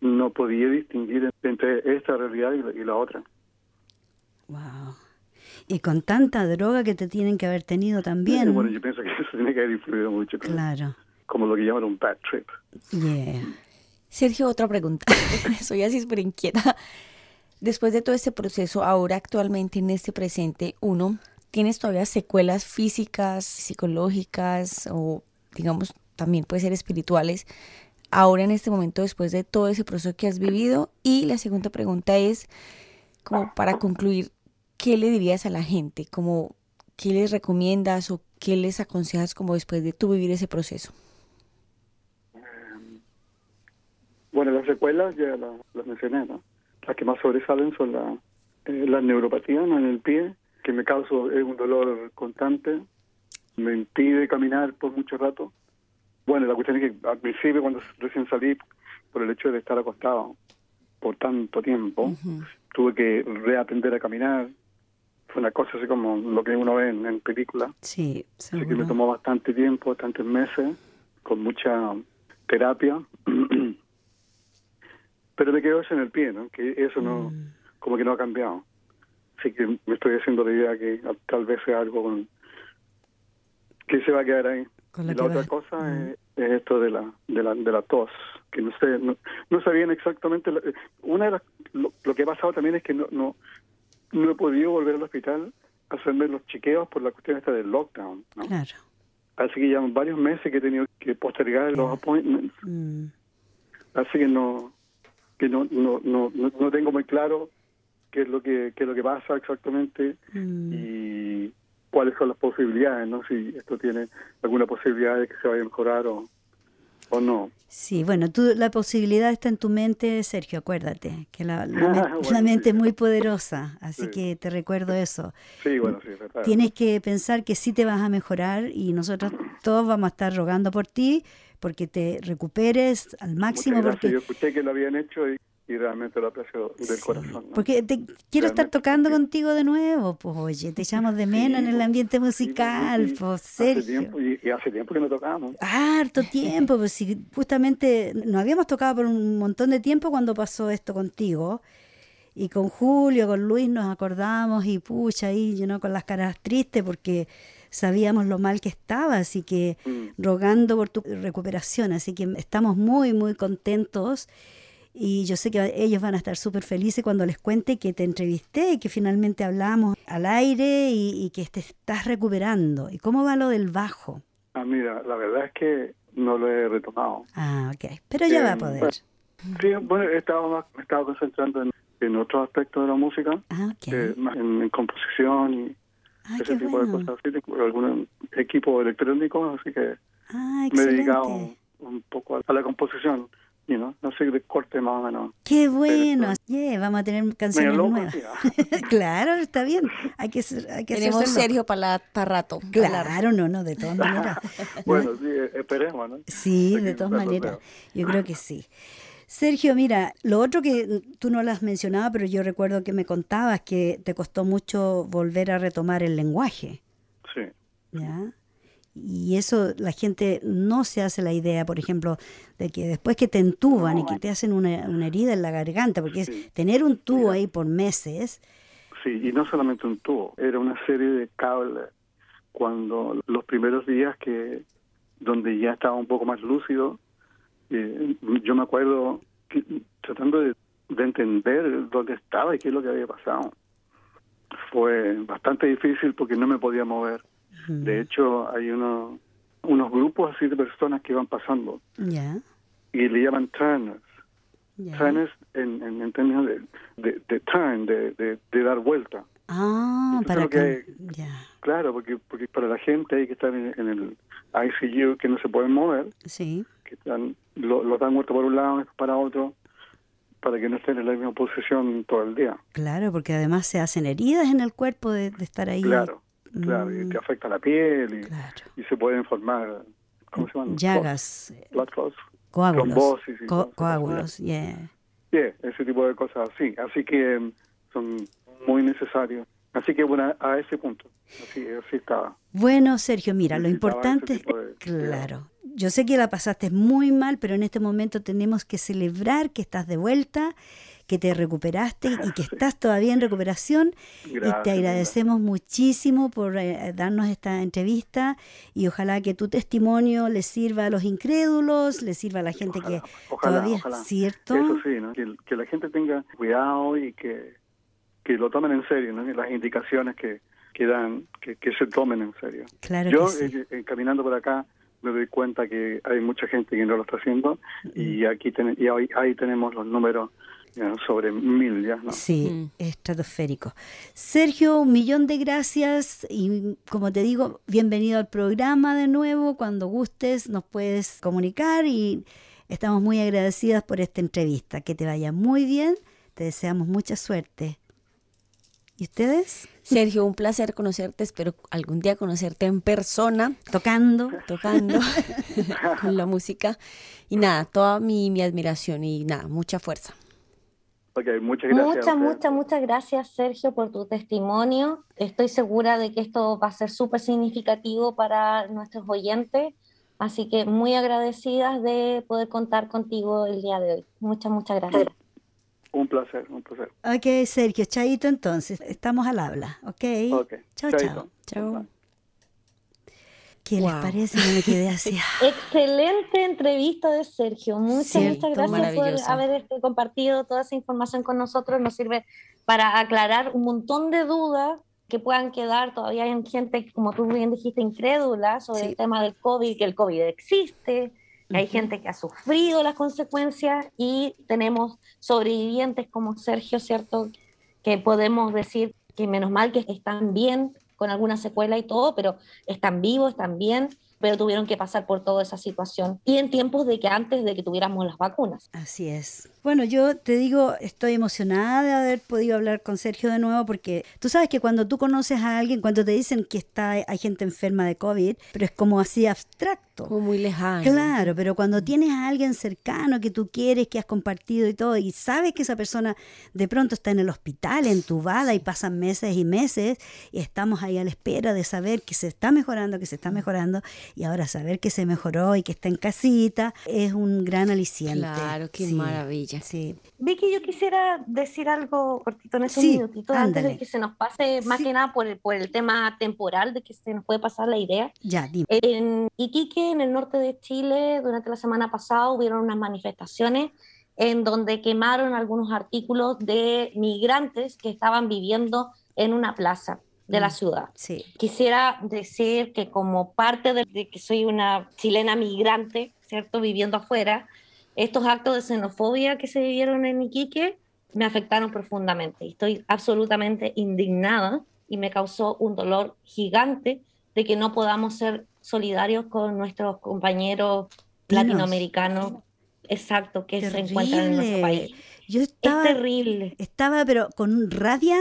no podía distinguir entre esta realidad y la, otra. Wow. Y con tanta droga que te tienen que haber tenido también. bueno, yo pienso que eso tiene que haber influido mucho. Claro. Como lo que llaman un bad trip. Yeah. Sergio, otra pregunta. Soy así súper inquieta. Después de todo este proceso, ahora actualmente en este presente, uno, ¿tienes todavía secuelas físicas, psicológicas o digamos también puede ser espirituales ahora en este momento después de todo ese proceso que has vivido? Y la segunda pregunta es, como para concluir, ¿qué le dirías a la gente? Como, ¿Qué les recomiendas o qué les aconsejas como después de tú vivir ese proceso? Bueno, las secuelas ya las, mencioné, ¿no? Las que más sobresalen son la, eh, la neuropatía en el pie, que me causa un dolor constante, me impide caminar por mucho rato. Bueno, la cuestión es que al principio, cuando recién salí, por el hecho de estar acostado por tanto tiempo, tuve que reaprender a caminar. Fue una cosa así como lo que uno ve en, películas. Sí, Así que me tomó bastante tiempo, bastantes meses, con mucha terapia. Pero me quedo eso en el pie, ¿no? Que eso no, mm. como que no ha cambiado. Así que me estoy haciendo la idea que tal vez sea algo con, que se va a quedar ahí. y la otra cosa mm. es, esto de la, de la de la tos, que no sé, no, no sabían exactamente. una de las, lo, que ha pasado también es que no, no, no he podido volver al hospital a hacerme los chequeos por la cuestión esta del lockdown. ¿no? Claro. Así que ya varios meses que he tenido que postergar los appointments. Mm. Así que no, que no, no, no, no tengo muy claro qué es lo que, qué es lo que pasa exactamente mm. y cuáles son las posibilidades, ¿no? Si esto tiene alguna posibilidad de que se vaya a mejorar o, o no. Sí, bueno, tú, la posibilidad está en tu mente, Sergio, acuérdate, que la, la, mente es muy poderosa, así que te recuerdo eso. Sí, bueno, sí, Tienes que pensar que sí te vas a mejorar y nosotros todos vamos a estar rogando por ti, porque te recuperes al máximo. Porque... Yo escuché que lo habían hecho y, realmente lo aprecio del corazón. Porque te, quiero estar tocando contigo de nuevo, pues oye, te echamos de menos en el ambiente musical, pues Sergio. y, hace tiempo que no tocamos. Harto tiempo, pues si justamente nos habíamos tocado por un montón de tiempo cuando pasó esto contigo. Y con Julio, con Luis nos acordamos y pucha ahí, yo no con las caras tristes porque sabíamos lo mal que estaba, así que mm. rogando por tu recuperación, así que estamos muy, muy contentos y yo sé que ellos van a estar súper felices cuando les cuente que te entrevisté y que finalmente hablamos al aire y, que te estás recuperando. ¿Y cómo va lo del bajo? Ah, mira, la verdad es que no lo he retomado. Ah, ok. Pero ya va a em, poder. sí, bueno, he estado, me he estado concentrando en, en otros aspectos de la música, ah, eh, en, composición y ese tipo de cosas, así, algún equipo electrónico, así que me he dedicado un, poco a, la composición. You know, no sé de corte más o menos. Qué bueno, vamos a tener canciones nuevas. claro, está bien. Hay que, hay que Tenemos Sergio para, para rato. Claro, no, no, de todas maneras. bueno, sí, esperemos, ¿no? Sí, de todas maneras. Yo creo que sí. Sergio, mira, lo otro que tú no lo has mencionado, pero yo recuerdo que me contabas que te costó mucho volver a retomar el lenguaje. Sí. ¿Ya? Y eso la gente no se hace la idea, por ejemplo, de que después que te entuban y que te hacen una, herida en la garganta, porque es tener un tubo ahí por meses. Sí, y no solamente un tubo, era una serie de cables cuando los primeros días que donde ya estaba un poco más lúcido, eh, yo me acuerdo tratando de, entender dónde estaba y qué es lo que había pasado. Fue bastante difícil porque no me podía mover. De hecho, hay uno, unos grupos así de personas que iban pasando y le llaman turners. Turners en, en, términos de, de, turn, de, de, dar vuelta. Ah, para que, Claro, porque, porque para la gente hay que estar en, en el ICU que no se pueden mover. Sí que están, lo, los dan muerto por un lado, para otro, para que no estén en la misma posición todo el día. Claro, porque además se hacen heridas en el cuerpo de, estar ahí. Claro, claro, y que mm. afecta la piel y, se pueden formar, ¿cómo se llaman? Llagas. Blood Coágulos. coágulos, yeah. ese tipo de cosas así. Así que mm, son muy necesarios Así que bueno, a ese punto, así, así estaba. Bueno, Sergio, mira, lo importante es, claro, yo sé que la pasaste muy mal, pero en este momento tenemos que celebrar que estás de vuelta que te recuperaste y que estás todavía en recuperación. y te agradecemos muchísimo por eh, darnos esta entrevista y ojalá que tu testimonio le sirva a los incrédulos, le sirva a la gente que todavía es cierto. Eso sí, ¿no? que, la gente tenga cuidado y que, que lo tomen en serio, ¿no? las indicaciones que, que dan, que, se tomen en serio. Claro Yo, eh, eh, caminando por acá, me doy cuenta que hay mucha gente que no lo está haciendo y aquí y ahí, ahí tenemos los números sobre mil ya. ¿no? Sí, mm. estratosférico. Sergio, un millón de gracias y como te digo, bienvenido al programa de nuevo. Cuando gustes nos puedes comunicar y estamos muy agradecidas por esta entrevista. Que te vaya muy bien, te deseamos mucha suerte. ¿Y ustedes? Sergio, un placer conocerte. Espero algún día conocerte en persona. Tocando. Tocando con la música. Y nada, toda mi, mi admiración y nada, mucha fuerza muchas gracias. Muchas, muchas, muchas gracias, Sergio, por tu testimonio. Estoy segura de que esto va a ser súper significativo para nuestros oyentes. Así que muy agradecidas de poder contar contigo el día de hoy. Muchas, muchas gracias. Un placer, un placer. Ok, Sergio, chaito entonces. Estamos al habla, ok. okay. Chao, chao. Chao. ¿Qué les parece? me quedé así. Excelente entrevista de Sergio. Muchas, muchas gracias por haber este, compartido toda esa información con nosotros. Nos sirve para aclarar un montón de dudas que puedan quedar. Todavía hay gente, como tú bien dijiste, incrédula sobre el tema del COVID, que el COVID existe, que hay gente que ha sufrido las consecuencias y tenemos sobrevivientes como Sergio, ¿cierto? Que podemos decir que menos mal que están bien, con alguna secuela y todo, pero están vivos, están bien, pero tuvieron que pasar por toda esa situación y en tiempos de que antes de que tuviéramos las vacunas. Así es. Bueno, yo te digo, estoy emocionada de haber podido hablar con Sergio de nuevo porque tú sabes que cuando tú conoces a alguien, cuando te dicen que está hay gente enferma de COVID, pero es como así abstracto. Como muy lejano. Claro, pero cuando tienes a alguien cercano que tú quieres, que has compartido y todo, y sabes que esa persona de pronto está en el hospital, entubada, y pasan meses y meses, y estamos ahí a la espera de saber que se está mejorando, que se está mejorando, y ahora saber que se mejoró y que está en casita, es un gran aliciente. Claro, qué maravilla. Sí. Vicky, yo quisiera decir algo cortito en ese minutito antes de que se nos pase, más que nada por el, por el tema temporal, de que se nos puede pasar la idea. Ya, dime. En Iquique, en el norte de Chile, durante la semana pasada hubieron unas manifestaciones en donde quemaron algunos artículos de migrantes que estaban viviendo en una plaza de la mm, ciudad. Sí. Quisiera decir que como parte de que soy una chilena migrante, ¿cierto? Viviendo afuera, estos actos de xenofobia que se vivieron en Iquique me afectaron profundamente. Estoy absolutamente indignada y me causó un dolor gigante de que no podamos ser solidarios con nuestros compañeros latinoamericanos, exacto, que se encuentran en nuestro país. Yo estaba, es terrible. Estaba, pero con rabia,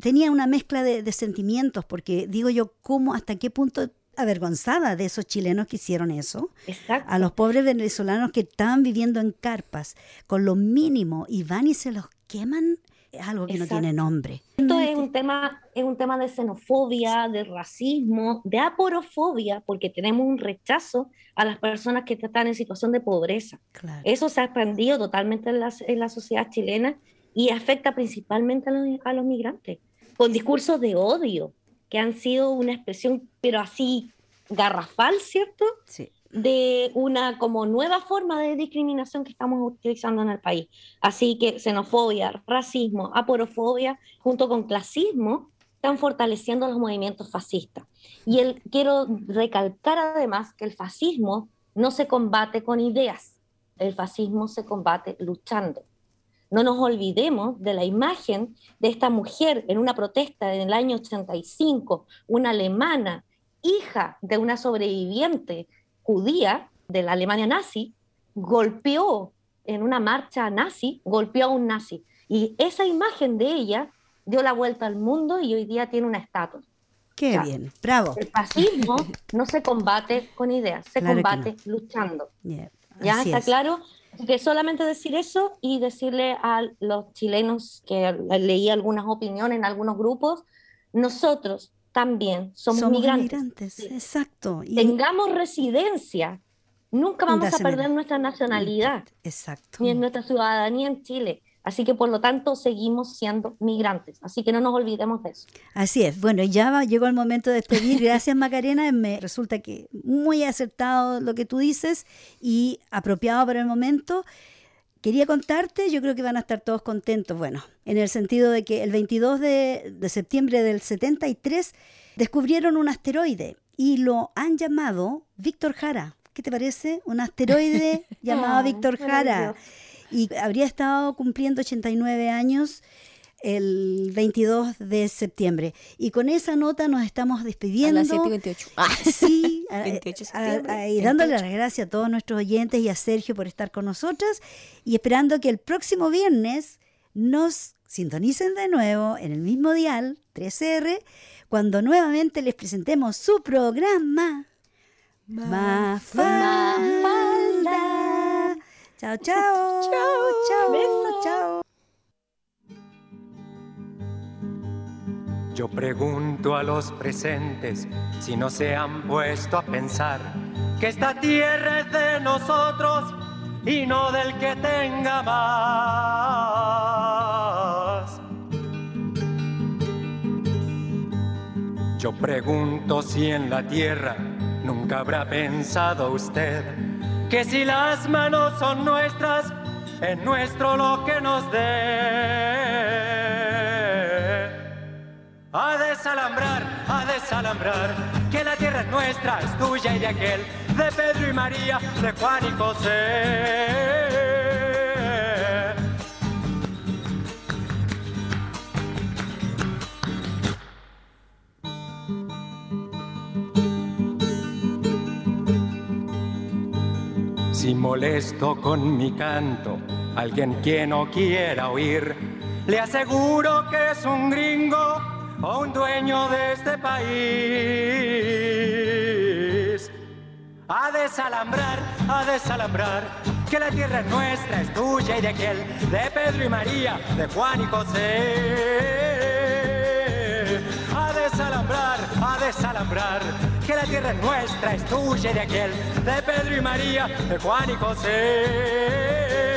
tenía una mezcla de, de sentimientos, porque digo yo, ¿cómo, hasta qué punto avergonzada de esos chilenos que hicieron eso, a los pobres venezolanos que estaban viviendo en carpas con lo mínimo y van y se los queman, es algo que no tiene nombre. Esto es un tema, es un tema de xenofobia, de racismo, de aporofobia, porque tenemos un rechazo a las personas que están en situación de pobreza. Eso se ha expandido totalmente en la, en la, sociedad chilena y afecta principalmente a los, a los migrantes, con discursos de odio que han sido una expresión, pero así garrafal, ¿cierto? Sí. De una como nueva forma de discriminación que estamos utilizando en el país. Así que xenofobia, racismo, aporofobia, junto con clasismo, están fortaleciendo los movimientos fascistas. Y el, quiero recalcar además que el fascismo no se combate con ideas, el fascismo se combate luchando. No nos olvidemos de la imagen de esta mujer en una protesta en el año 85, una alemana, hija de una sobreviviente judía de la Alemania nazi, golpeó en una marcha nazi, golpeó a un nazi. Y esa imagen de ella dio la vuelta al mundo y hoy día tiene una estatua. Qué bien, bravo. El fascismo no se combate con ideas, se combate luchando. ¿Ya está claro? Que solamente decir eso y decirle a los chilenos que leí algunas opiniones en algunos grupos nosotros también somos, migrantes. Exacto. Tengamos residencia, nunca vamos a perder nuestra nacionalidad. Exacto. Ni en nuestra ciudadanía en Chile. Así que por lo tanto seguimos siendo migrantes. Así que no nos olvidemos de eso. Así es. Bueno, ya llegó el momento de despedir. Gracias Macarena. Me resulta que muy acertado lo que tú dices y apropiado para el momento. Quería contarte, yo creo que van a estar todos contentos, bueno, en el sentido de que el 22 de, de septiembre del 73 descubrieron un asteroide y lo han llamado Víctor Jara. ¿Qué te parece? Un asteroide llamado Víctor Jara y habría estado cumpliendo 89 años el 22 de septiembre. Y con esa nota nos estamos despidiendo. A las 7 y 28. Ah. Sí, 28 y dándole las gracias a todos nuestros oyentes y a Sergio por estar con nosotras y esperando que el próximo viernes nos sintonicen de nuevo en el mismo dial 3R cuando nuevamente les presentemos su programa. Mafalda. Chao, chao. Chao, chao. chao. Yo pregunto a los presentes si no se han puesto a pensar que esta tierra es de nosotros y no del que tenga más. Yo pregunto si en la tierra nunca habrá pensado usted que si las manos son nuestras, es nuestro lo que nos dé. A desalambrar, a desalambrar, que la tierra es nuestra, es tuya y de aquel, de Pedro y María, de Juan y José. Si molesto con mi canto alguien que no quiera oír, le aseguro que es un gringo o un dueño de este país. A desalambrar, a desalambrar, que la tierra es nuestra, es tuya y de aquel, de Pedro y María, de Juan y José. A desalambrar, a desalambrar que la tierra es nuestra, es tuya y de aquel, de Pedro y María, de Juan y José.